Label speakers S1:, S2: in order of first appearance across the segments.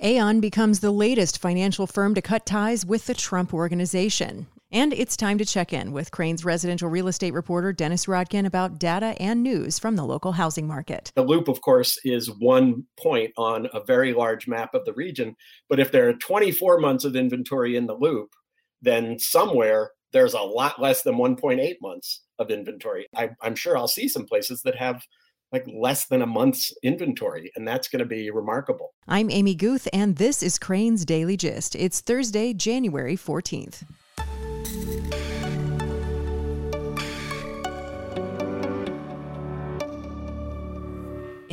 S1: Aon becomes the latest financial firm to cut ties with the Trump organization. And it's time to check in with Crain's residential real estate reporter Dennis Rodkin about data and news from the local housing market.
S2: The loop, of course, is one point on a very large map of the region. But if there are 24 months of inventory in the loop, then somewhere there's a lot less than 1.8 months of inventory. I, am sure I'll see some places that have like less than a month's inventory, and that's going to be remarkable.
S1: I'm Amy Guth, and this is Crain's Daily Gist. It's Thursday, January 14th.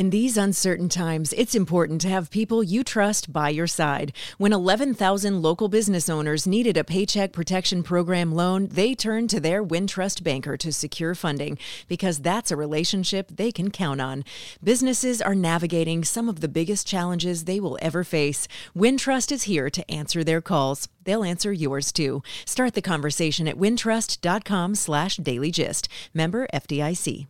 S1: In these uncertain times, it's important to have people you trust by your side. When 11,000 local business owners needed a Paycheck Protection Program loan, they turned to their Wintrust banker to secure funding because that's a relationship they can count on. Businesses are navigating some of the biggest challenges they will ever face. Wintrust is here to answer their calls. They'll answer yours too. Start the conversation at wintrust.com/dailygist. Member FDIC.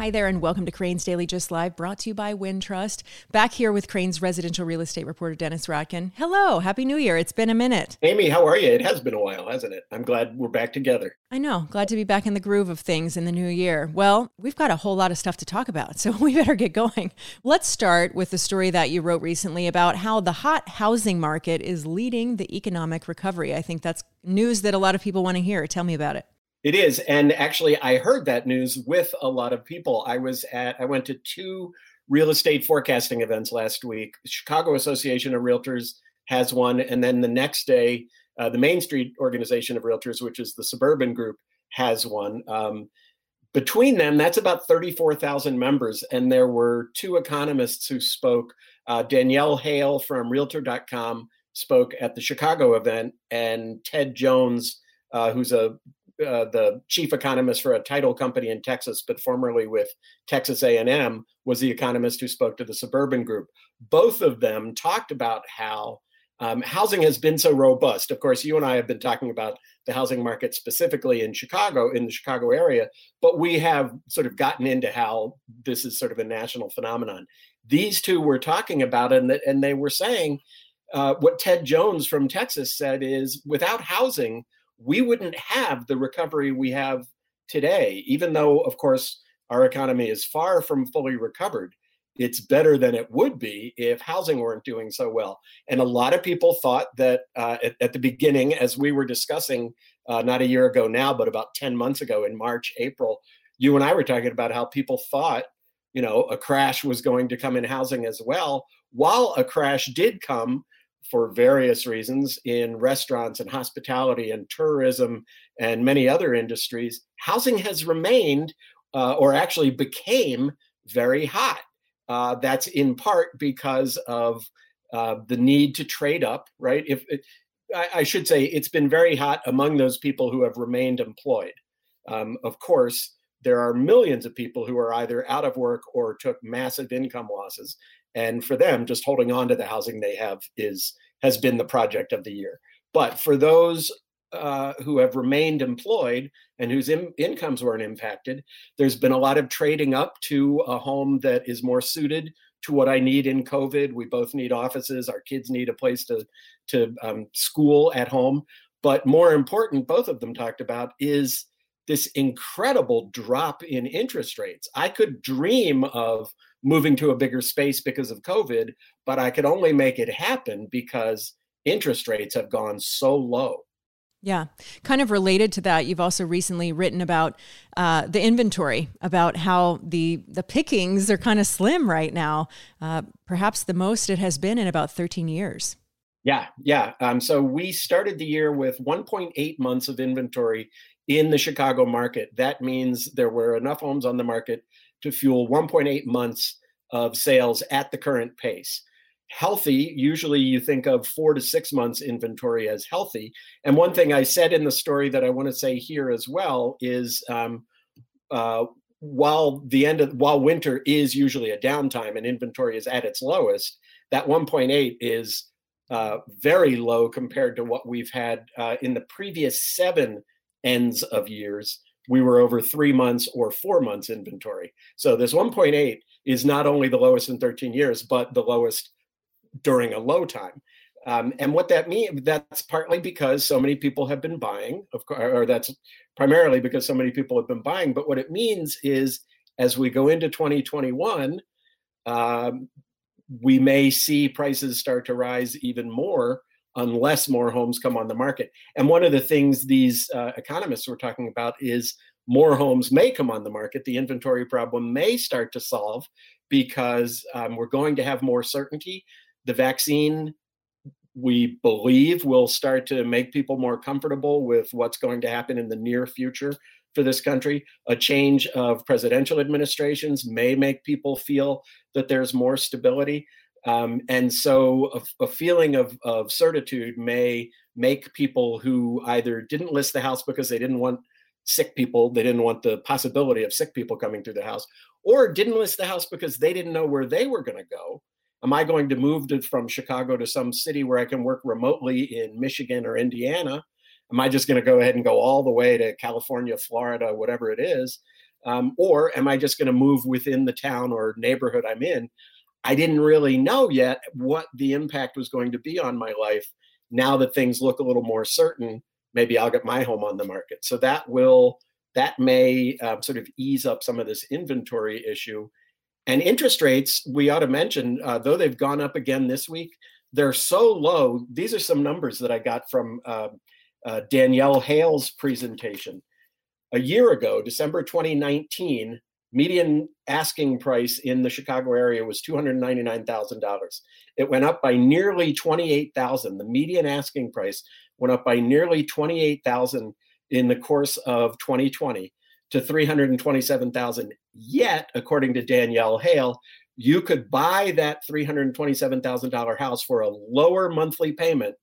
S1: Hi there, and welcome to Crain's Daily Gist Live, brought to you by Wintrust. Back here with Crain's residential real estate reporter, Dennis Rodkin. Hello, Happy New Year. It's been a minute.
S2: Amy, how are you? It has been a while, hasn't it? I'm glad we're back together.
S1: I know. Glad to be back in the groove of things in the new year. Well, we've got a whole lot of stuff to talk about, so we better get going. Let's start with the story that you wrote recently about how the hot housing market is leading the economic recovery. I think that's news that a lot of people want to hear. Tell me about it.
S2: It is. And actually, I heard that news with a lot of people. I was at, I went to two real estate forecasting events last week. Chicago Association of Realtors has one. And then the next day, uh, the Main Street Organization of Realtors, which is the suburban group, has one. Um, between them, that's about 34,000 members. And there were two economists who spoke. Uh, Danielle Hale from Realtor.com spoke at the Chicago event, and Ted Jones, uh, who's a uh, the chief economist for a title company in Texas, but formerly with Texas A&M, was the economist who spoke to the Suburban Group. Both of them talked about how um, housing has been so robust. Of course, you and I have been talking about the housing market specifically in Chicago, in the Chicago area, but we have sort of gotten into how this is sort of a national phenomenon. These two were talking about it, and, and they were saying uh, what Ted Jones from Texas said is without housing, we wouldn't have the recovery we have today, even though, of course, our economy is far from fully recovered. It's better than it would be if housing weren't doing so well. And a lot of people thought that uh, at, at, the beginning, as we were discussing uh, not a year ago now, but about 10 months ago in March, April, you and I were talking about how people thought, you know, a crash was going to come in housing as well. While a crash did come, for various reasons in restaurants and hospitality and tourism and many other industries, housing has remained uh, or actually became very hot. Uh, that's in part because of uh, the need to trade up, right? If it, I, I, should say, it's been very hot among those people who have remained employed. Um, of course, there are millions of people who are either out of work or took massive income losses and for them just holding on to the housing they have is has been the project of the year. But for those uh, who have remained employed and whose in- incomes weren't impacted there's been a lot of trading up to a home that is more suited to what i need in covid. We both need offices. Our kids need a place to to um, school at home. But more important both of them talked about is this incredible drop in interest rates. I could dream of moving to a bigger space because of COVID, but I could only make it happen because interest rates have gone so low.
S1: Yeah, kind of related to that, you've also recently written about uh, the inventory, about how the the pickings are kind of slim right now, uh, perhaps the most it has been in about 13 years.
S2: Yeah, yeah. Um, so we started the year with 1.8 months of inventory in the Chicago market. That means there were enough homes on the market to fuel 1.8 months of sales at the current pace. Healthy, usually you think of four to six months inventory as healthy. And one thing I said in the story that I want to say here as well is um, uh, while the end of while winter is usually a downtime and inventory is at its lowest, that 1.8 is uh, very low compared to what we've had uh, in the previous seven ends of years we were over three months or four months inventory. So this 1.8 is not only the lowest in 13 years, but the lowest during a low time. Um, and what that means, that's partly because so many people have been buying, of course, or that's primarily because so many people have been buying. But what it means is as we go into 2021, um, we may see prices start to rise even more unless more homes come on the market. And one of the things these uh, economists were talking about is more homes may come on the market. The inventory problem may start to solve because um, we're going to have more certainty. The vaccine, we believe, will start to make people more comfortable with what's going to happen in the near future for this country. A change of presidential administrations may make people feel that there's more stability. Um, and so a, a, feeling of, of certitude may make people who either didn't list the house because they didn't want sick people, they didn't want the possibility of sick people coming through the house, or didn't list the house because they didn't know where they were going to go. Am I going to move to, from Chicago to some city where I can work remotely in Michigan or Indiana? Am I just going to go ahead and go all the way to California, Florida, whatever it is? Um, or am I just going to move within the town or neighborhood I'm in? I didn't really know yet what the impact was going to be on my life. Now that things look a little more certain, maybe I'll get my home on the market. So that will that may uh, sort of ease up some of this inventory issue. And interest rates, we ought to mention, uh, though they've gone up again this week, they're so low. These are some numbers that I got from uh, uh Danielle Hale's presentation. A year ago, December 2019, median asking price in the Chicago area was $299,000. It went up by nearly 28,000. The median asking price went up by nearly 28,000 in the course of 2020 to 327,000. Yet, according to Danielle Hale, you could buy that $327,000 house for a lower monthly payment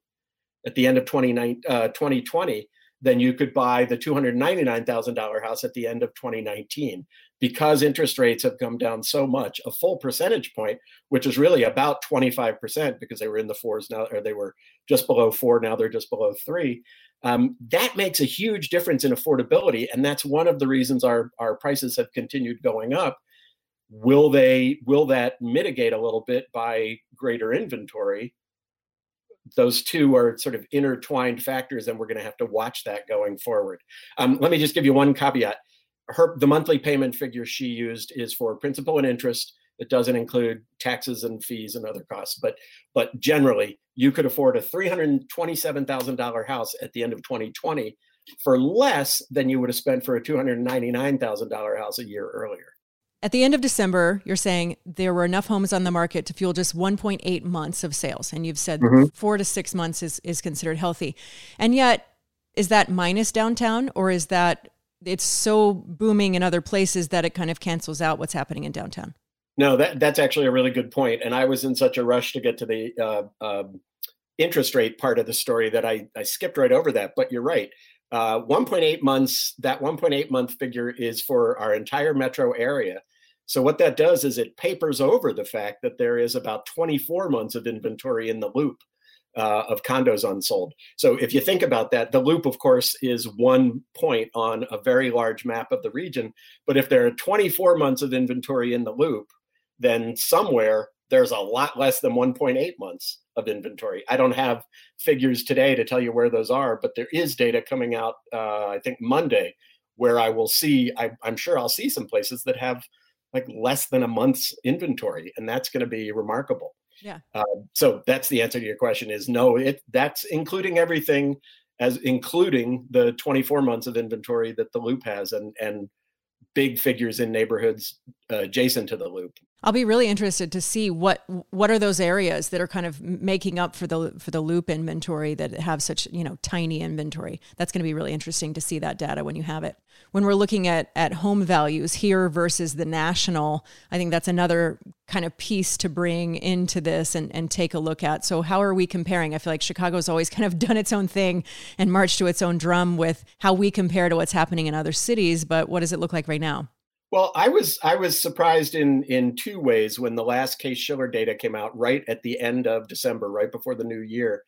S2: at the end of 2020 uh, than you could buy the $299,000 house at the end of 2019 because interest rates have come down so much, a full percentage point, which is really about 25% because they were in the fours now, or they were just below four, now they're just below three. Um, that makes a huge difference in affordability. And that's one of the reasons our, our prices have continued going up. Will they will that mitigate a little bit by greater inventory? Those two are sort of intertwined factors, and we're going to have to watch that going forward. Um, let me just give you one caveat her the monthly payment figure she used is for principal and interest it doesn't include taxes and fees and other costs but but generally you could afford a $327000 house at the end of 2020 for less than you would have spent for a $299000 house a year earlier
S1: at the end of December, you're saying there were enough homes on the market to fuel just 1.8 months of sales. And you've said mm-hmm. four to six months is, is considered healthy. And yet, is that minus downtown or is that it's so booming in other places that it kind of cancels out what's happening in downtown.
S2: No, that that's actually a really good point. And I was in such a rush to get to the uh, uh, interest rate part of the story that I, I skipped right over that. But you're right. Uh, 1.8 months, that 1.8 month figure is for our entire metro area. So what that does is it papers over the fact that there is about 24 months of inventory in the loop uh, of condos unsold. So if you think about that, the loop, of course, is one point on a very large map of the region. But if there are 24 months of inventory in the loop, then somewhere there's a lot less than 1.8 months of inventory. I don't have figures today to tell you where those are, but there is data coming out, uh, I think Monday, where I will see, I, I'm sure I'll see some places that have like less than a month's inventory, and that's going to be remarkable.
S1: Yeah.
S2: Uh, so that's the answer to your question is no, it that's including everything as including the 24 months of inventory that the loop has and and big figures in neighborhoods uh, adjacent to the loop.
S1: I'll be really interested to see what what are those areas that are kind of making up for the for the loop inventory that have such you know tiny inventory. That's going to be really interesting to see that data when you have it. When we're looking at at home values here versus the national, I think that's another kind of piece to bring into this and, and take a look at. So how are we comparing? I feel like Chicago's always kind of done its own thing and marched to its own drum with how we compare to what's happening in other cities. But what does it look like right now?
S2: Well, I was I was surprised in in two ways when the last Case-Shiller data came out right at the end of December, right before the new year.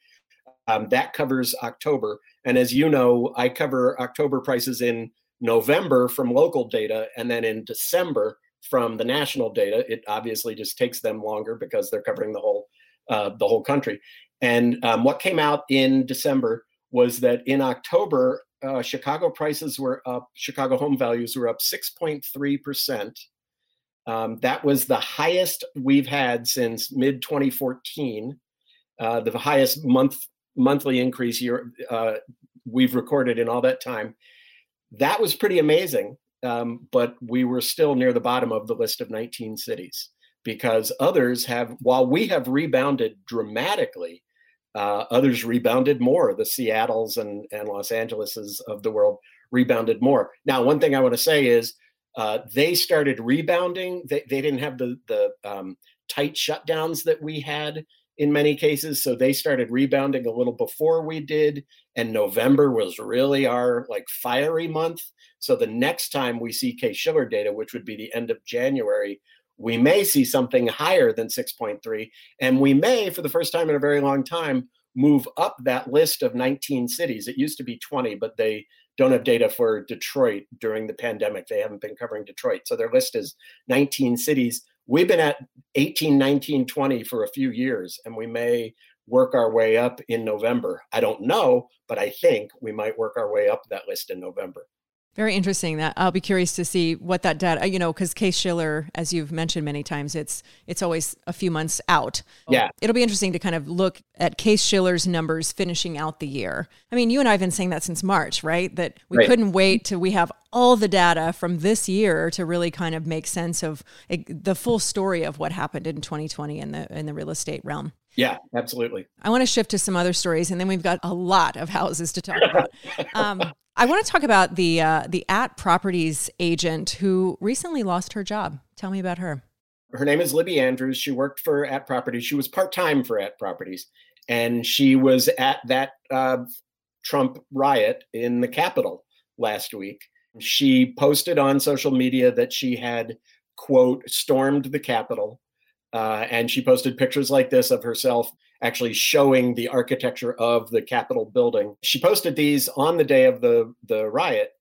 S2: Um, that covers October, and as you know, I cover October prices in November from local data, and then in December from the national data. It obviously just takes them longer because they're covering the whole uh, the whole country. And um, what came out in December was that in October, uh, Chicago prices were up, Chicago home values were up 6.3%. Um, that was the highest we've had since mid 2014, uh, the highest month monthly increase year uh, we've recorded in all that time. That was pretty amazing, um, but we were still near the bottom of the list of 19 cities because others have, while we have rebounded dramatically, uh, others rebounded more. The Seattles and, and Los Angeleses of the world rebounded more. Now, one thing I want to say is uh, they started rebounding. They, they didn't have the, the um, tight shutdowns that we had in many cases. So they started rebounding a little before we did. And November was really our like fiery month. So the next time we see Case-Shiller data, which would be the end of January, we may see something higher than 6.3. And we may, for the first time in a very long time, move up that list of 19 cities. It used to be 20, but they don't have data for Detroit during the pandemic. They haven't been covering Detroit. So their list is 19 cities. We've been at 18, 19, 20 for a few years, and we may work our way up in November. I don't know, but I think we might work our way up that list in November.
S1: Very interesting. That I'll be curious to see what that data. You know, because Case-Shiller, as you've mentioned many times, it's it's always a few months out.
S2: Yeah,
S1: it'll be interesting to kind of look at Case-Shiller's numbers finishing out the year. I mean, you and I have been saying that since March, right? That we right. couldn't wait till we have all the data from this year to really kind of make sense of the full story of what happened in 2020 in the in the real estate realm.
S2: Yeah, absolutely.
S1: I want to shift to some other stories, and then we've got a lot of houses to talk about. Um, I want to talk about the uh, the at properties agent who recently lost her job. Tell me about her.
S2: Her name is Libby Andrews. She worked for at properties. She was part time for at properties, and she was at that uh, Trump riot in the Capitol last week. She posted on social media that she had quote stormed the Capitol, uh, and she posted pictures like this of herself actually showing the architecture of the Capitol building. She posted these on the day of the, the riot.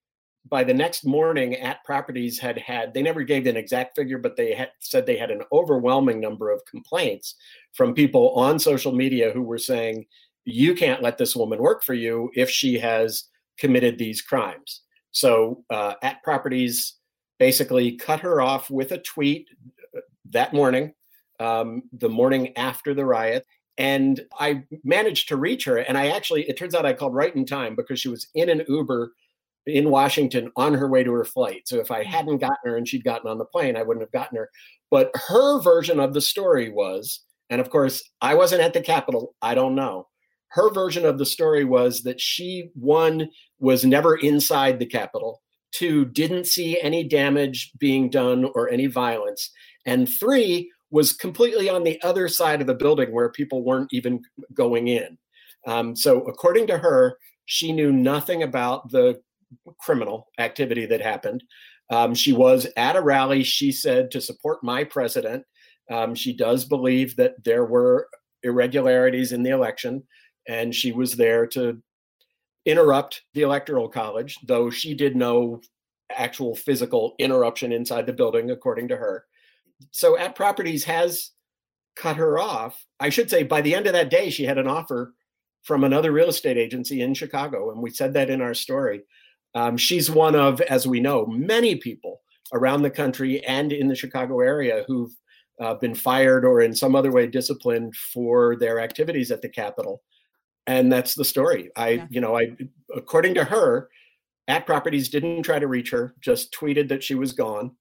S2: By the next morning, at properties had had, they never gave an exact figure, but they had said they had an overwhelming number of complaints from people on social media who were saying, you can't let this woman work for you if she has committed these crimes. So uh, at properties basically cut her off with a tweet uh, that morning, um, the morning after the riot, and I managed to reach her. And I actually, it turns out I called right in time because she was in an Uber in Washington on her way to her flight. So if I mm. hadn't gotten her and she'd gotten on the plane, I wouldn't have gotten her. But her version of the story was, and of course, I wasn't at the Capitol. I don't know. Her version of the story was that she, one, was never inside the Capitol, two, didn't see any damage being done or any violence, and three, was completely on the other side of the building where people weren't even going in. Um, so, according to her, she knew nothing about the criminal activity that happened. Um, she was at a rally, she said, to support my president. Um, she does believe that there were irregularities in the election, and she was there to interrupt the electoral college, though she did no actual physical interruption inside the building, according to her so at properties has cut her off. I should say by the end of that day, she had an offer from another real estate agency in Chicago, and we said that in our story. Um, she's one of, as we know, many people around the country and in the Chicago area who've uh, been fired or in some other way disciplined for their activities at the Capitol. And that's the story. I, yeah. you know, I, according to her, at properties didn't try to reach her, just tweeted that she was gone.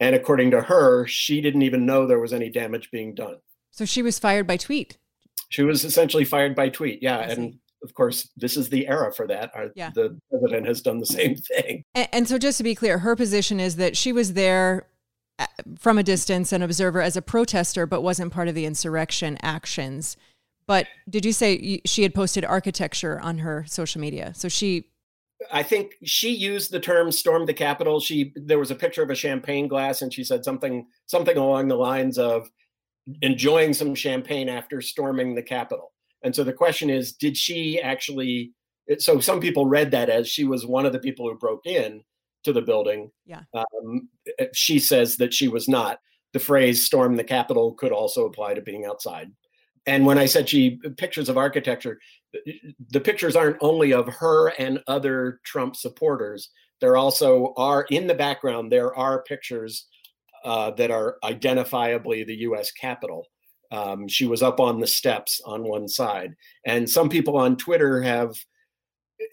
S2: And according to her, she didn't even know there was any damage being done.
S1: So she was fired by tweet.
S2: She was essentially fired by tweet. Yeah. And of course, this is the era for that. Our, yeah. The president has done the same thing.
S1: And, and so, just to be clear, her position is that she was there uh, from a distance, an observer as a protester, but wasn't part of the insurrection actions. But did you say she had posted architecture on her social media? So she
S2: I think she used the term "storm the Capitol." She there was a picture of a champagne glass, and she said something something along the lines of enjoying some champagne after storming the Capitol. And so the question is, did she actually so some people read that as she was one of the people who broke in to the building.
S1: Yeah.
S2: Um, she says that she was not. The phrase "storm the Capitol" could also apply to being outside. And when I said she pictures of architecture, the pictures aren't only of her and other Trump supporters. There also are in the background. There are pictures uh, that are identifiably the U.S. Capitol. Um, she was up on the steps on one side, and some people on Twitter have,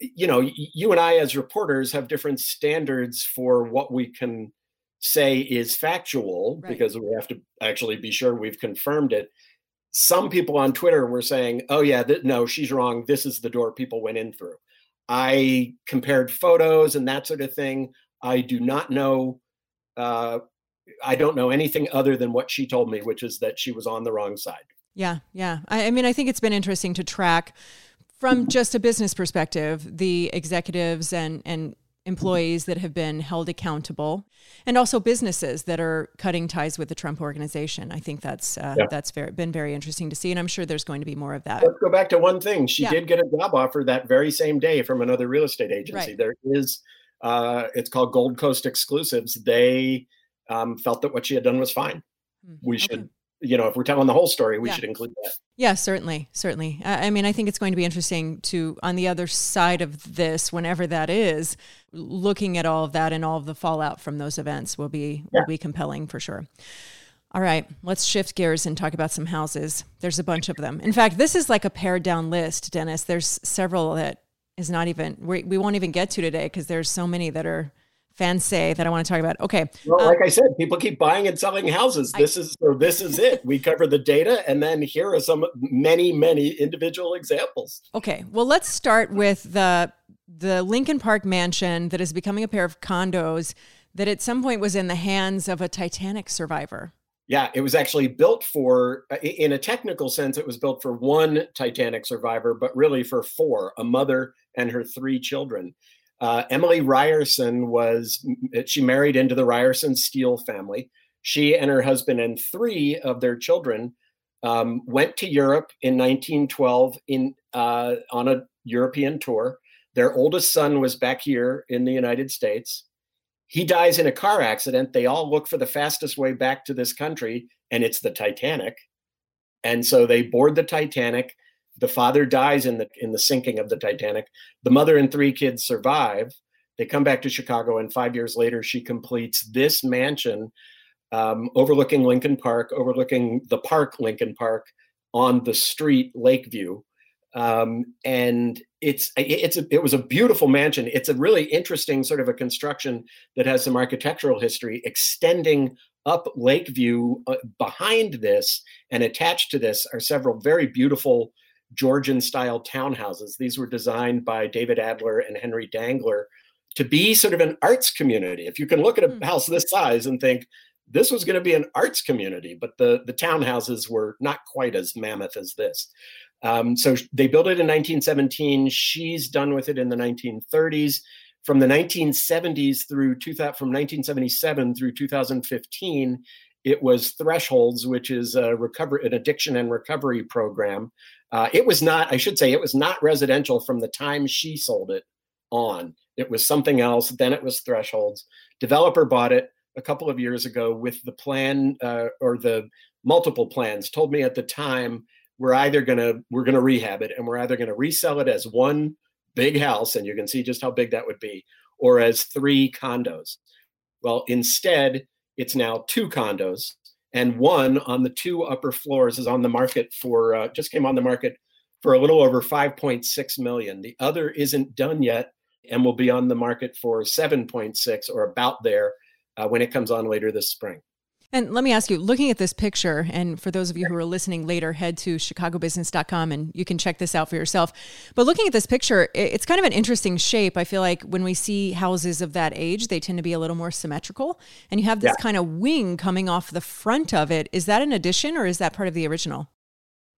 S2: you know, you and I as reporters have different standards for what we can say is factual right. because we have to actually be sure we've confirmed it. Some people on Twitter were saying, "Oh yeah, th- no, she's wrong. This is the door people went in through." I compared photos and that sort of thing. I do not know uh, I don't know anything other than what she told me, which is that she was on the wrong side.
S1: Yeah, yeah. I, I mean, I think it's been interesting to track from just a business perspective the executives and and employees that have been held accountable and also businesses that are cutting ties with the Trump organization. I think that's uh, yeah. that's very, been very interesting to see and I'm sure there's going to be more of that.
S2: Let's go back to one thing. She yeah. did get a job offer that very same day from another real estate agency. Right. There is uh, it's called Gold Coast Exclusives. They um, felt that what she had done was fine. Mm, we okay. should, you know, if we're telling the whole story, we yeah. should include that.
S1: Yeah, certainly, certainly. I, I mean, I think it's going to be interesting to, on the other side of this, whenever that is, looking at all of that and all of the fallout from those events will be yeah. will be compelling for sure. All right, let's shift gears and talk about some houses. There's a bunch of them. In fact, this is like a pared down list, Dennis. There's several that is not even we, we won't even get to today because there's so many that are fans say that I want to talk about. Okay.
S2: Well, uh, like I said, people keep buying and selling houses. This I, is so this is it. We cover the data and then here are some many, many individual examples.
S1: Okay. Well, let's start with the the Lincoln Park mansion that is becoming a pair of condos that at some point was in the hands of a Titanic survivor.
S2: Yeah, it was actually built for, in a technical sense, it was built for one Titanic survivor, but really for four a mother and her three children. Uh, Emily Ryerson was, she married into the Ryerson Steel family. She and her husband and three of their children um, went to Europe in 1912 in, uh, on a European tour. Their oldest son was back here in the United States. He dies in a car accident. They all look for the fastest way back to this country, and it's the Titanic. And so they board the Titanic the father dies in the in the sinking of the Titanic. The mother and three kids survive. They come back to Chicago, and five years later, she completes this mansion um, overlooking Lincoln Park, overlooking the park Lincoln Park on the street Lakeview. Um, and it's it's a, it was a beautiful mansion. It's a really interesting sort of a construction that has some architectural history extending up Lakeview uh, behind this and attached to this are several very beautiful Georgian style townhouses. These were designed by David Adler and Henry Dangler to be sort of an arts community. If you can look at a hmm. house this size and think this was going to be an arts community, but the, the townhouses were not quite as mammoth as this. Um, so they built it in 1917. She's done with it in the 1930s. From the 1970s through 2000, from 1977 through 2015, it was Thresholds, which is a recovery, an addiction and recovery program uh, it was not, I should say, it was not residential from the time she sold it on. It was something else. Then it was Thresholds. Developer bought it a couple of years ago with the plan uh, or the multiple plans. Told me at the time we're either gonna we're gonna rehab it and we're either gonna resell it as one big house, and you can see just how big that would be, or as three condos. Well, instead, it's now two condos and one on the two upper floors is on the market for uh, just came on the market for a little over 5.6 million. The other isn't done yet and will be on the market for 7.6 or about there uh, when it comes on later this spring.
S1: And let me ask you, looking at this picture, and for those of you who are listening later, head to chicagobusiness.com and you can check this out for yourself. But looking at this picture, it's kind of an interesting shape. I feel like when we see houses of that age, they tend to be a little more symmetrical. And you have this yeah. kind of wing coming off the front of it. Is that an addition or is that part of the original?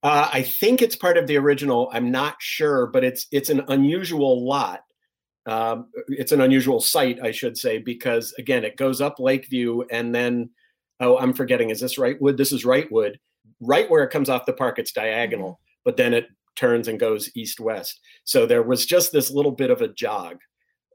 S2: Uh, I think it's part of the original. I'm not sure, but it's it's an unusual lot. Um, it's an unusual site, I should say, because again, it goes up Lakeview and then oh, I'm forgetting, is this Wrightwood? This is Wrightwood. Right where it comes off the park, it's diagonal, mm-hmm. but then it turns and goes east west. So there was just this little bit of a jog.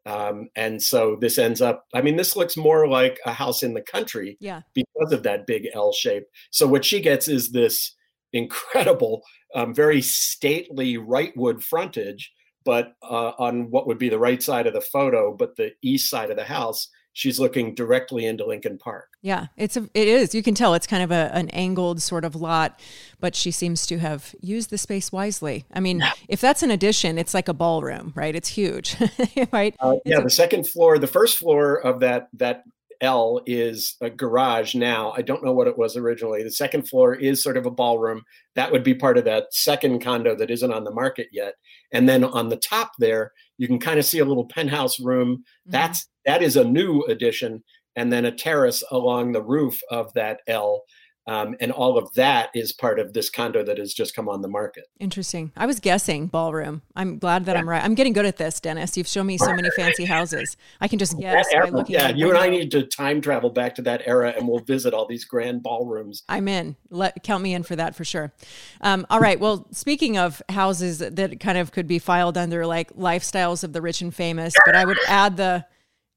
S2: Um, and so this ends up, I mean, this looks more like a house in the country
S1: yeah.
S2: because of that big L shape. So what she gets is this incredible, um, very stately Wrightwood frontage, but uh, on what would be the right side of the photo, but the east side of the house she's looking directly into Lincoln Park.
S1: Yeah, it's a it is. You can tell it's kind of a, an angled sort of lot, but she seems to have used the space wisely. I mean, if that's an addition, it's like a ballroom, right? It's huge, right?
S2: Uh, yeah,
S1: a-
S2: the second floor, the first floor of that that L is a garage now. I don't know what it was originally. The second floor is sort of a ballroom. That would be part of that second condo that isn't on the market yet. And then on the top there, you can kind of see a little penthouse room. Mm-hmm. That's that is a new addition, and then a terrace along the roof of that L. Um, and all of that is part of this condo that has just come on the market.
S1: Interesting. I was guessing ballroom. I'm glad that yeah. I'm right. I'm getting good at this, Dennis. You've shown me so many fancy houses. I can just guess
S2: era,
S1: by looking.
S2: Yeah, you and I need to time travel back to that era, and we'll visit all these grand ballrooms.
S1: I'm in. Let count me in for that for sure. Um, all right. Well, speaking of houses that kind of could be filed under like lifestyles of the rich and famous, but I would add the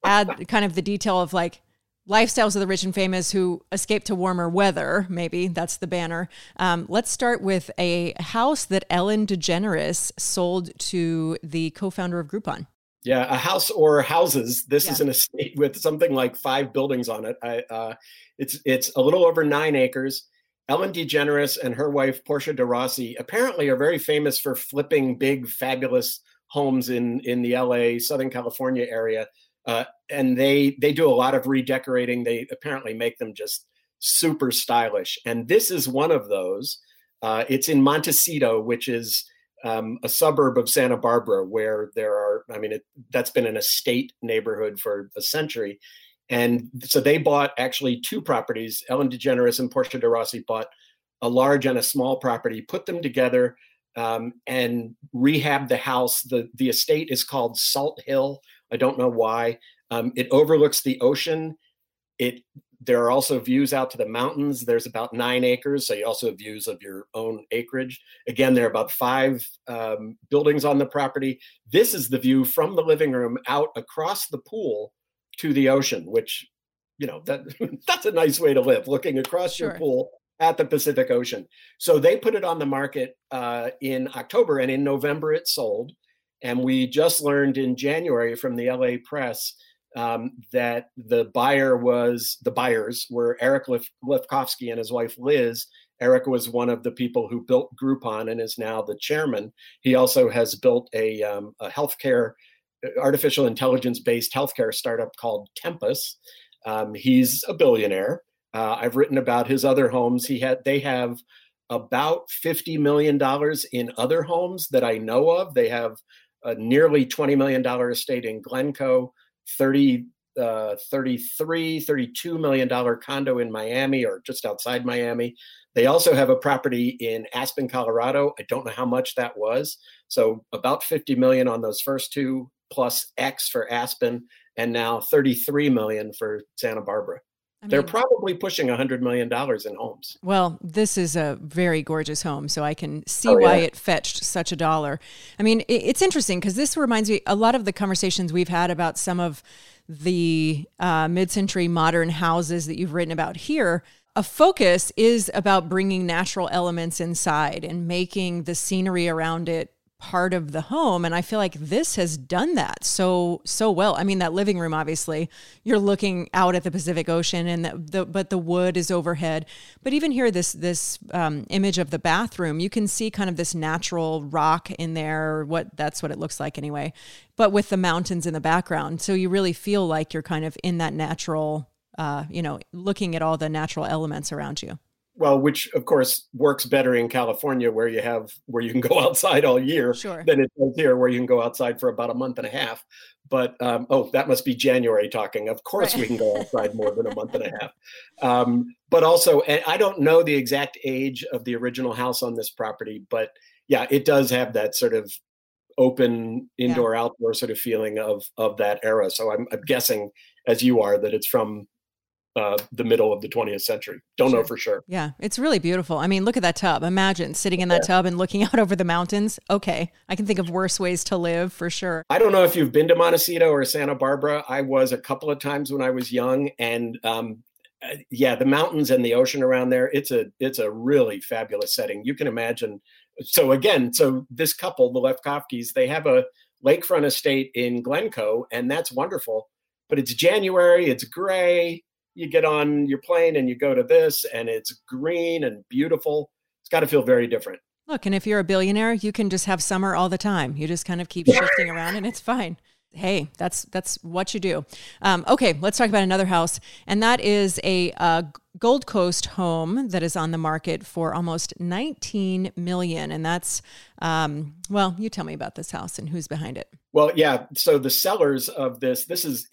S1: add kind of the detail of like lifestyles of the rich and famous who escape to warmer weather. Maybe that's the banner. Um, let's start with a house that Ellen DeGeneres sold to the co-founder of Groupon.
S2: Yeah, a house or houses. This yeah. is an estate with something like five buildings on it. I, uh, it's it's a little over nine acres. Ellen DeGeneres and her wife Portia de Rossi apparently are very famous for flipping big, fabulous homes in in the LA, Southern California area. Uh, and they they do a lot of redecorating. They apparently make them just super stylish, and this is one of those. Uh, it's in Montecito, which is um, a suburb of Santa Barbara, where there are. I mean, it, that's been an estate neighborhood for a century, and so they bought actually two properties. Ellen DeGeneres and Portia de Rossi bought a large and a small property, put them together, um, and rehabbed the house. the The estate is called Salt Hill I don't know why. Um, it overlooks the ocean. It there are also views out to the mountains. There's about nine acres, so you also have views of your own acreage. Again, there are about five um, buildings on the property. This is the view from the living room out across the pool to the ocean, which you know that that's a nice way to live, looking across sure. your pool at the Pacific Ocean. So they put it on the market uh, in October, and in November it sold. And we just learned in January from the LA press um, that the buyer was the buyers were Eric Lef- Lefkofsky and his wife Liz. Eric was one of the people who built Groupon and is now the chairman. He also has built a, um, a healthcare, uh, artificial intelligence based healthcare startup called Tempus. Um, he's a billionaire. Uh, I've written about his other homes. He had they have about fifty million dollars in other homes that I know of. They have a nearly $20 million estate in Glencoe, 30, uh, 33, 32 million dollar condo in Miami or just outside Miami. They also have a property in Aspen, Colorado. I don't know how much that was. So about 50 million on those first two plus X for Aspen and now 33 million for Santa Barbara. I They're probably pushing $100 million in homes.
S1: Well, this is a very gorgeous home, so I can see oh, yeah. why it fetched such a dollar. I mean, it's interesting because this reminds me a lot of the conversations we've had about some of the uh, mid century modern houses that you've written about here. A focus is about bringing natural elements inside and making the scenery around it part of the home and i feel like this has done that so so well. I mean that living room obviously you're looking out at the pacific ocean and the, the but the wood is overhead. But even here this this um, image of the bathroom you can see kind of this natural rock in there what that's what it looks like anyway but with the mountains in the background. So you really feel like you're kind of in that natural uh, you know looking at all the natural elements around you
S2: well, which of course works better in California, where you have where you can go outside all year,
S1: sure.
S2: than it does here, where you can go outside for about a month and a half. But um, oh, that must be January talking. Of course, right. we can go outside more than a month and a half. Um, but also, I don't know the exact age of the original house on this property, but yeah, it does have that sort of open indoor yeah. outdoor sort of feeling of of that era. So I'm, I'm guessing, as you are, that it's from uh, the middle of the 20th century. Don't sure. know for sure.
S1: Yeah, it's really beautiful. I mean, look at that tub. Imagine sitting in that yeah. tub and looking out over the mountains. Okay, I can think of worse ways to live for sure.
S2: I don't know if you've been to Montecito or Santa Barbara. I was a couple of times when I was young, and um, uh, yeah, the mountains and the ocean around there. It's a it's a really fabulous setting. You can imagine. So again, so this couple, the Lefkofskys, they have a lakefront estate in Glencoe, and that's wonderful. But it's January, it's gray. You get on your plane and you go to this, and it's green and beautiful. It's got to feel very different.
S1: Look, and if you're a billionaire, you can just have summer all the time. You just kind of keep shifting around, and it's fine hey, that's that's what you do. Um, okay, let's talk about another house, and that is a uh, Gold Coast home that is on the market for almost 19 million, and that's um, well, you tell me about this house and who's behind it.
S2: Well, yeah. So the sellers of this, this is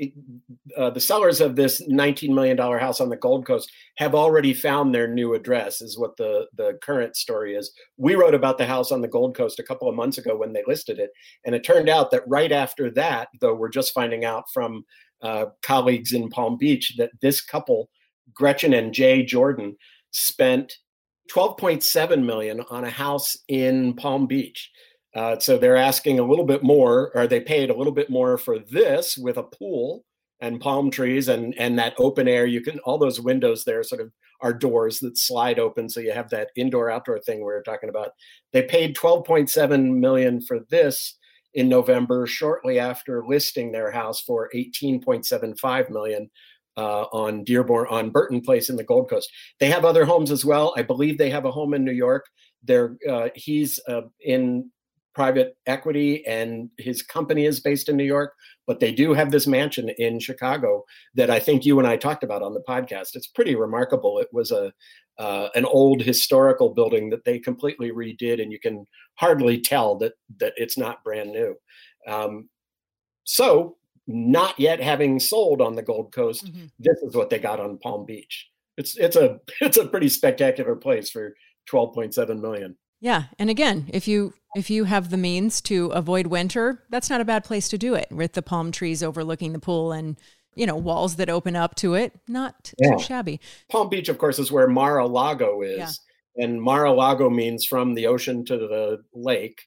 S2: uh, the sellers of this 19 million dollar house on the Gold Coast have already found their new address. Is what the the current story is. We wrote about the house on the Gold Coast a couple of months ago when they listed it, and it turned out that right after that, though, we're just finding out from uh, colleagues in Palm Beach that this couple, Gretchen and Jay Jordan, spent 12.7 million on a house in Palm Beach. Uh, so they're asking a little bit more, or they paid a little bit more for this with a pool and palm trees and and that open air. You can all those windows there sort of are doors that slide open, so you have that indoor outdoor thing we were talking about. They paid 12.7 million for this in November, shortly after listing their house for 18.75 million uh, on Dearborn on Burton Place in the Gold Coast. They have other homes as well. I believe they have a home in New York. They're uh, he's uh, in private equity and his company is based in New York, but they do have this mansion in Chicago that I think you and I talked about on the podcast. It's pretty remarkable. It was a uh, an old historical building that they completely redid, and you can hardly tell that that it's not brand new. Um, so not yet having sold on the Gold Coast, mm-hmm. this is what they got on Palm Beach. It's it's a it's a pretty spectacular place for 12.7 million.
S1: Yeah, and again, if you if you have the means to avoid winter, that's not a bad place to do it with the palm trees overlooking the pool and you know walls that open up to it. Not yeah. too shabby.
S2: Palm Beach, of course, is where Mar-a-Lago is, yeah. and Mar-a-Lago means from the ocean to the lake.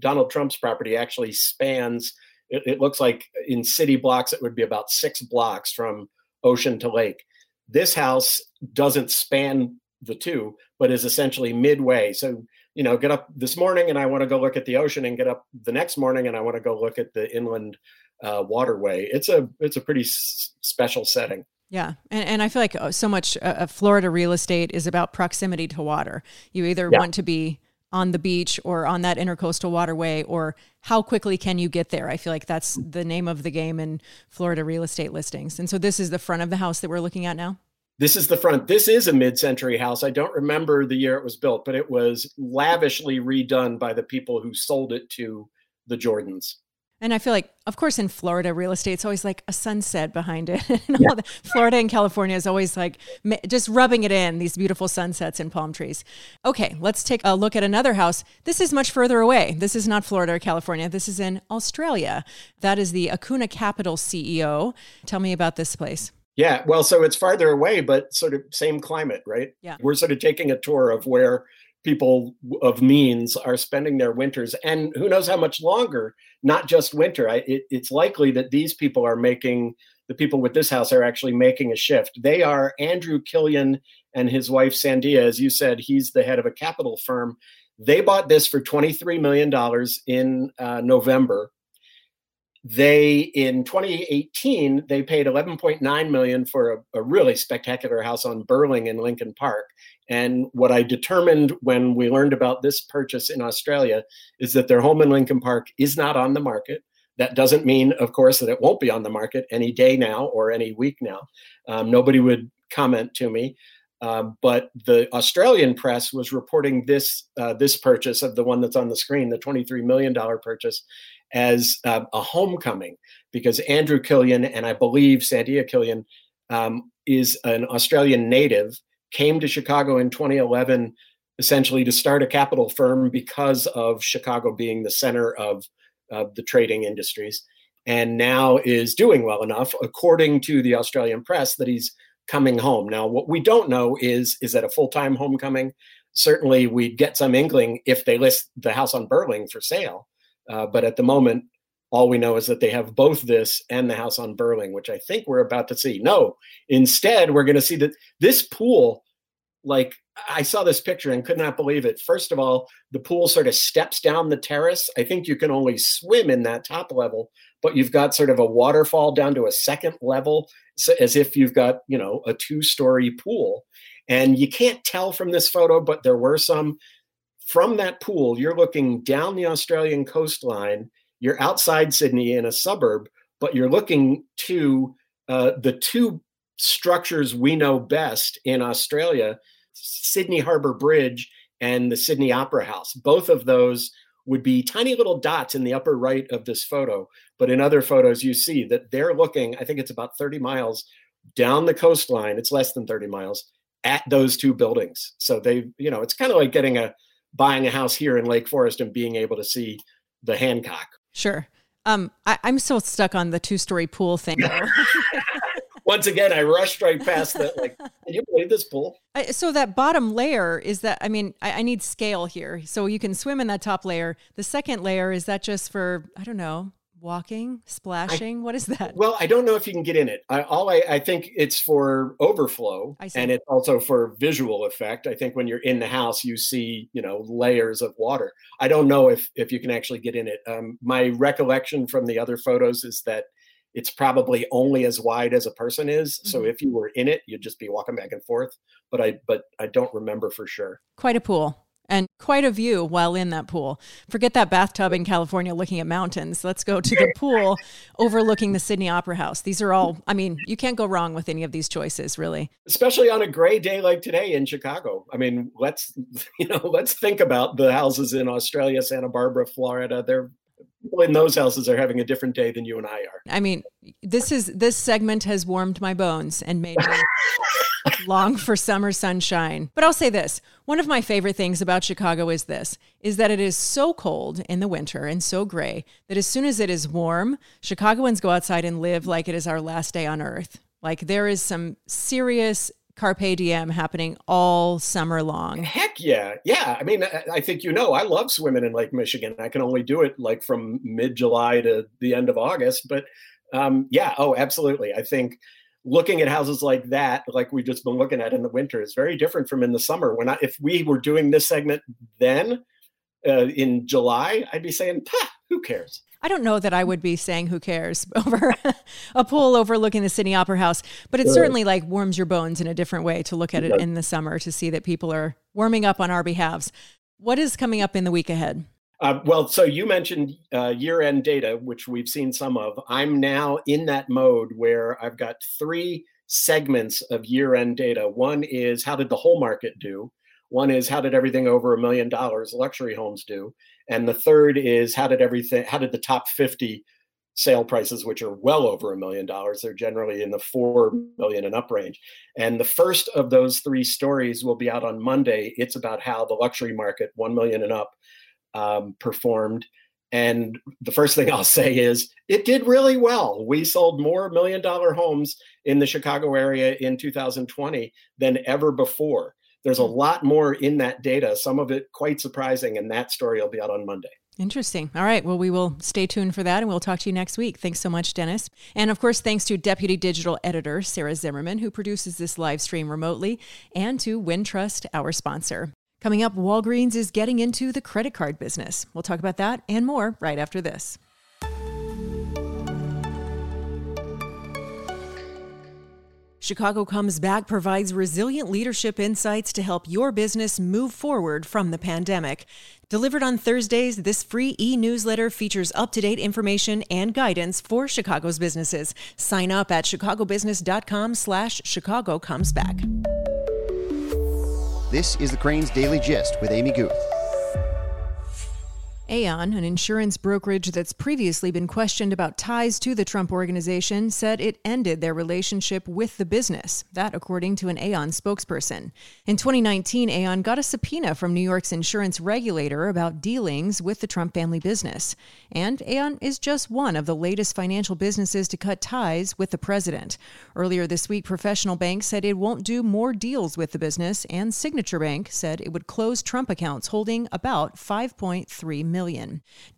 S2: Donald Trump's property actually spans it, it looks like in city blocks, it would be about six blocks from ocean to lake. This house doesn't span the two, but is essentially midway. So, you know, get up this morning and I want to go look at the ocean, and get up the next morning and I want to go look at the inland uh, waterway. It's a it's a pretty s- special setting.
S1: Yeah, and and I feel like uh, so much uh, Florida real estate is about proximity to water. You either yeah. want to be on the beach or on that intercoastal waterway or how quickly can you get there? I feel like that's the name of the game in florida real estate listings. And so this is the front of the house that we're looking at now?
S2: This is the front. This is a mid-century house. I don't remember the year it was built but it was lavishly redone by the people who sold it to the jordans
S1: and I feel like, of course, in Florida, real estate's always like a sunset behind it. yeah. Florida and California is always like just rubbing it in, these beautiful sunsets and palm trees. Okay, let's take a look at another house. This is much further away. This is not Florida or California. This is in Australia. That is the Akuna Capital CEO. Tell me about this place.
S2: Yeah, well, so it's farther away, but sort of same climate, right?
S1: Yeah.
S2: We're sort of taking a tour of where people of means are spending their winters and who knows how much longer not just winter. I, it, it's likely that these people are making the people with this house are actually making a shift. They are andrew killian and his wife sandia. As you said he's the head of a capital firm. They bought this for $23 million in uh, november they in 2018 they paid 11.9 million for a, a, really spectacular house on burling in lincoln park. And what i determined when we learned about this purchase in australia is that their home in lincoln park is not on the market. That doesn't mean of course that it won't be on the market any day now or any week now. Um, nobody would comment to me. Uh, but the Australian press was reporting this uh, this purchase of the one that's on the screen, the twenty three million dollar purchase, as uh, a homecoming because Andrew Killian and I believe Sandia Killian um, is an Australian native, came to Chicago in 2011 essentially to start a capital firm because of Chicago being the center of, of the trading industries, and now is doing well enough, according to the Australian press, that he's coming home. Now, what we don't know is is that a full time homecoming? Certainly, we'd get some inkling if they list the house on Burling for sale. Uh, but at the moment, all we know is that they have both this and the house on Burling, which I think we're about to see. No, instead, we're going to see that this pool, like I saw this picture and could not believe it. First of all, the pool sort of steps down the terrace. I think you can only swim in that top level, but you've got sort of a waterfall down to a second level, so as if you've got, you know, a two story pool. And you can't tell from this photo, but there were some. From that pool, you're looking down the Australian coastline you're outside Sydney in a suburb, but you're looking to uh, the two structures we know best in Australia Sydney Harbour Bridge and the Sydney Opera House. Both of those would be tiny little dots in the upper right of this photo. But in other photos, you see that they're looking, I think it's about 30 miles down the coastline. It's less than 30 miles at those two buildings. So they, you know, it's kind of like getting a buying a house here in Lake Forest and being able to see the Hancock
S1: Sure. Um, I, am so stuck on the two story pool thing.
S2: Once again, I rushed right past that. Like, can you believe this pool?
S1: I, so that bottom layer is that. I mean, I, I, need scale here, so you can swim in that top layer. The second layer is that just for I don't know walking, splashing? I, what is that?
S2: Well, I don't know if you can get in it. I, all I, I think it's for overflow, and it's also for visual effect. I think when you're in the house, you see you know layers of water. I don't know if if you can actually get in it. Um, my recollection from the other photos is that it's probably only as wide as a person is. Mm-hmm. So if you were in it, you'd just be walking back and forth. But I but I don't remember for sure.
S1: Quite a pool and quite a view while in that pool. Forget that bathtub in California looking at mountains. Let's go to the pool overlooking the Sydney Opera House. These are all, I mean, you can't go wrong with any of these choices, really.
S2: Especially on a gray day like today in Chicago. I mean, let's, you know, let's think about the houses in Australia, Santa Barbara, Florida. They're people in those houses are having a different day than you and I are.
S1: I mean, this is this segment has warmed my bones and made me long for summer sunshine. But I'll say this, one of my favorite things about Chicago is this, is that it is so cold in the winter and so gray that as soon as it is warm, Chicagoans go outside and live like it is our last day on earth. Like there is some serious carpe diem happening all summer long.
S2: Heck yeah. Yeah. I mean, I think you know, I love swimming in Lake Michigan. I can only do it like from mid July to the end of August. But um, yeah, oh, absolutely. I think looking at houses like that, like we've just been looking at in the winter, is very different from in the summer. When I, if we were doing this segment then uh, in July, I'd be saying, who cares?
S1: I don't know that I would be saying who cares over a pool overlooking the Sydney Opera House, but it certainly like warms your bones in a different way to look at it in the summer to see that people are warming up on our behalves. What is coming up in the week ahead?
S2: Uh, well, so you mentioned uh, year end data, which we've seen some of. I'm now in that mode where I've got three segments of year end data. One is how did the whole market do? One is how did everything over a million dollars luxury homes do? And the third is how did everything, how did the top 50 sale prices, which are well over a million dollars, they're generally in the four million and up range. And the first of those three stories will be out on Monday. It's about how the luxury market, 1 million and up, um, performed. And the first thing I'll say is it did really well. We sold more million dollar homes in the Chicago area in 2020 than ever before. There's a hmm. lot more in that data, some of it quite surprising, and that story will be out on Monday.
S1: Interesting. All right. Well, we will stay tuned for that and we'll talk to you next week. Thanks so much, Dennis. And of course, thanks to Deputy Digital Editor Sarah Zimmerman, who produces this live stream remotely, and to Wintrust, our sponsor. Coming up, Walgreens is getting into the credit card business. We'll talk about that and more right after this. Chicago Comes Back provides resilient leadership insights to help your business move forward from the pandemic. Delivered on Thursdays, this free e newsletter features up to date information and guidance for Chicago's businesses. Sign up at chicagobusiness.com slash Chicago Comes Back.
S3: This is the Crain's Daily Gist with Amy Guth.
S1: Aon, an insurance brokerage that's previously been questioned about ties to the Trump organization, said it ended their relationship with the business. That, according to an Aon spokesperson. In 2019, Aon got a subpoena from New York's insurance regulator about dealings with the Trump family business. And Aon is just one of the latest financial businesses to cut ties with the president. Earlier this week, Professional Bank said it won't do more deals with the business, and Signature Bank said it would close Trump accounts holding about 5.3 million.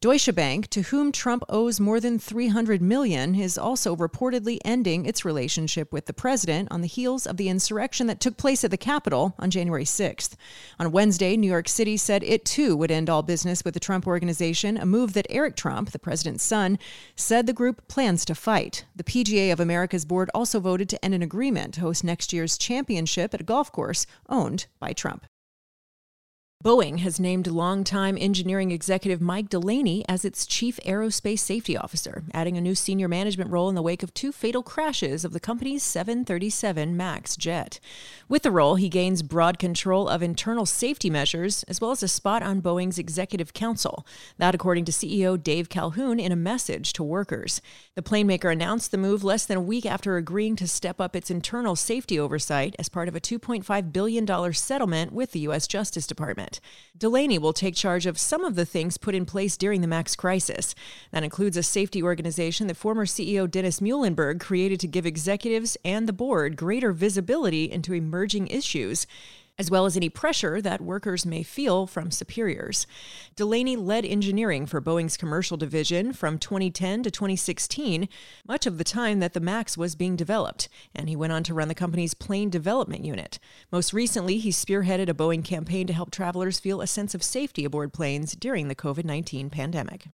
S1: Deutsche Bank, to whom Trump owes more than 300 million, is also reportedly ending its relationship with the president on the heels of the insurrection that took place at the Capitol on January 6th. On Wednesday, New York City said it too would end all business with the Trump organization, a move that Eric Trump, the president's son, said the group plans to fight. The PGA of America's board also voted to end an agreement to host next year's championship at a golf course owned by Trump. Boeing has named longtime engineering executive Mike Delaney as its chief aerospace safety officer, adding a new senior management role in the wake of two fatal crashes of the company's 737 MAX jet. With the role, he gains broad control of internal safety measures as well as a spot on Boeing's executive council. That, according to CEO Dave Calhoun in a message to workers. The plane maker announced the move less than a week after agreeing to step up its internal safety oversight as part of a $2.5 billion settlement with the U.S. Justice Department. Delaney will take charge of some of the things put in place during the MAX crisis. That includes a safety organization that former CEO Dennis Muilenburg created to give executives and the board greater visibility into emerging issues as well as any pressure that workers may feel from superiors. Delaney led engineering for Boeing's commercial division from 2010 to 2016, much of the time that the MAX was being developed, and he went on to run the company's plane development unit. Most recently, he spearheaded a Boeing campaign to help travelers feel a sense of safety aboard planes during the COVID 19 pandemic.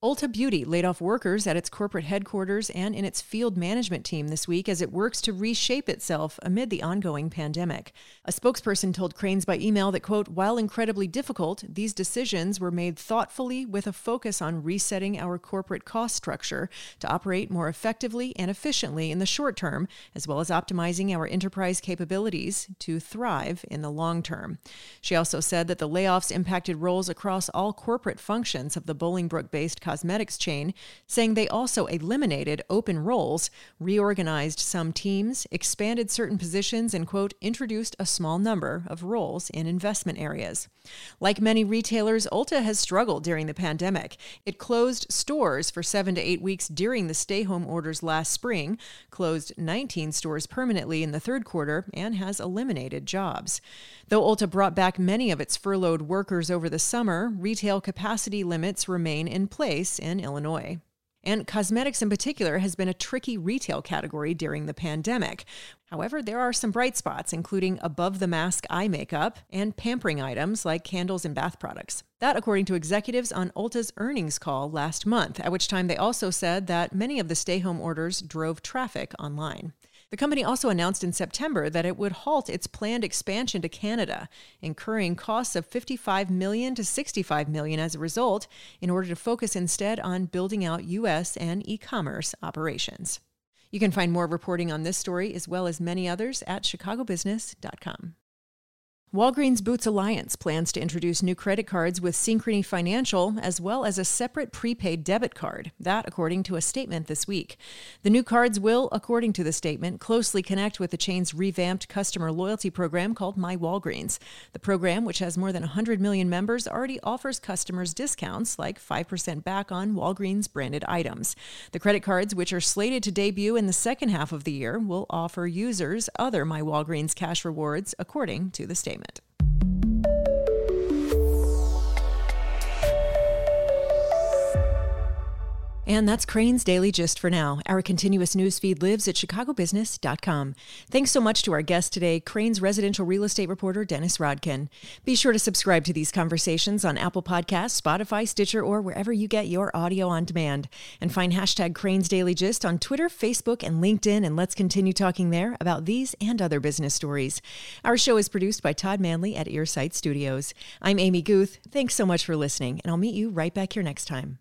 S1: Ulta Beauty laid off workers at its corporate headquarters and in its field management team this week as it works to reshape itself amid the ongoing pandemic. A spokesperson told Crain's by email that, quote, while incredibly difficult, these decisions were made thoughtfully with a focus on resetting our corporate cost structure to operate more effectively and efficiently in the short term, as well as optimizing our enterprise capabilities to thrive in the long term. She also said that the layoffs impacted roles across all corporate functions of the Bolingbrook based cosmetics chain, saying they also eliminated open roles, reorganized some teams, expanded certain positions, and, quote, introduced a small number of roles in investment areas. Like many retailers, Ulta has struggled during the pandemic. It closed stores for seven to eight weeks during the stay home orders last spring, closed 19 stores permanently in the third quarter, and has eliminated jobs. Though Ulta brought back many of its furloughed workers over the summer, retail capacity limits remain in place place in Illinois. And cosmetics in particular has been a tricky retail category during the pandemic. However, there are some bright spots, including above the mask eye makeup and pampering items like candles and bath products. That, according to executives on Ulta's earnings call last month, at which time they also said that many of the stay home orders drove traffic online. The company also announced in September that it would halt its planned expansion to Canada, incurring costs of 55 million to 65 million as a result, in order to focus instead on building out US and e-commerce operations. You can find more reporting on this story as well as many others at chicagobusiness.com. Walgreens Boots Alliance plans to introduce new credit cards with Synchrony Financial, as well as a separate prepaid debit card. That, according to a statement this week. The new cards will, according to the statement, closely connect with the chain's revamped customer loyalty program called My Walgreens. The program, which has more than 100 million members, already offers customers discounts like 5% back on Walgreens branded items. The credit cards, which are slated to debut in the second half of the year, will offer users other My Walgreens cash rewards, according to the statement. And that's Crain's Daily Gist for now. Our continuous news feed lives at chicagobusiness.com. Thanks so much to our guest today, Crain's residential real estate reporter, Dennis Rodkin. Be sure to subscribe to these conversations on Apple Podcasts, Spotify, Stitcher, or wherever you get your audio on demand. And find hashtag Crain's Daily Gist on Twitter, Facebook, and LinkedIn, and let's continue talking there about these and other business stories. Our show is produced by Todd Manley at Earsight Studios. I'm Amy Guth. Thanks so much for listening, and I'll meet you right back here next time.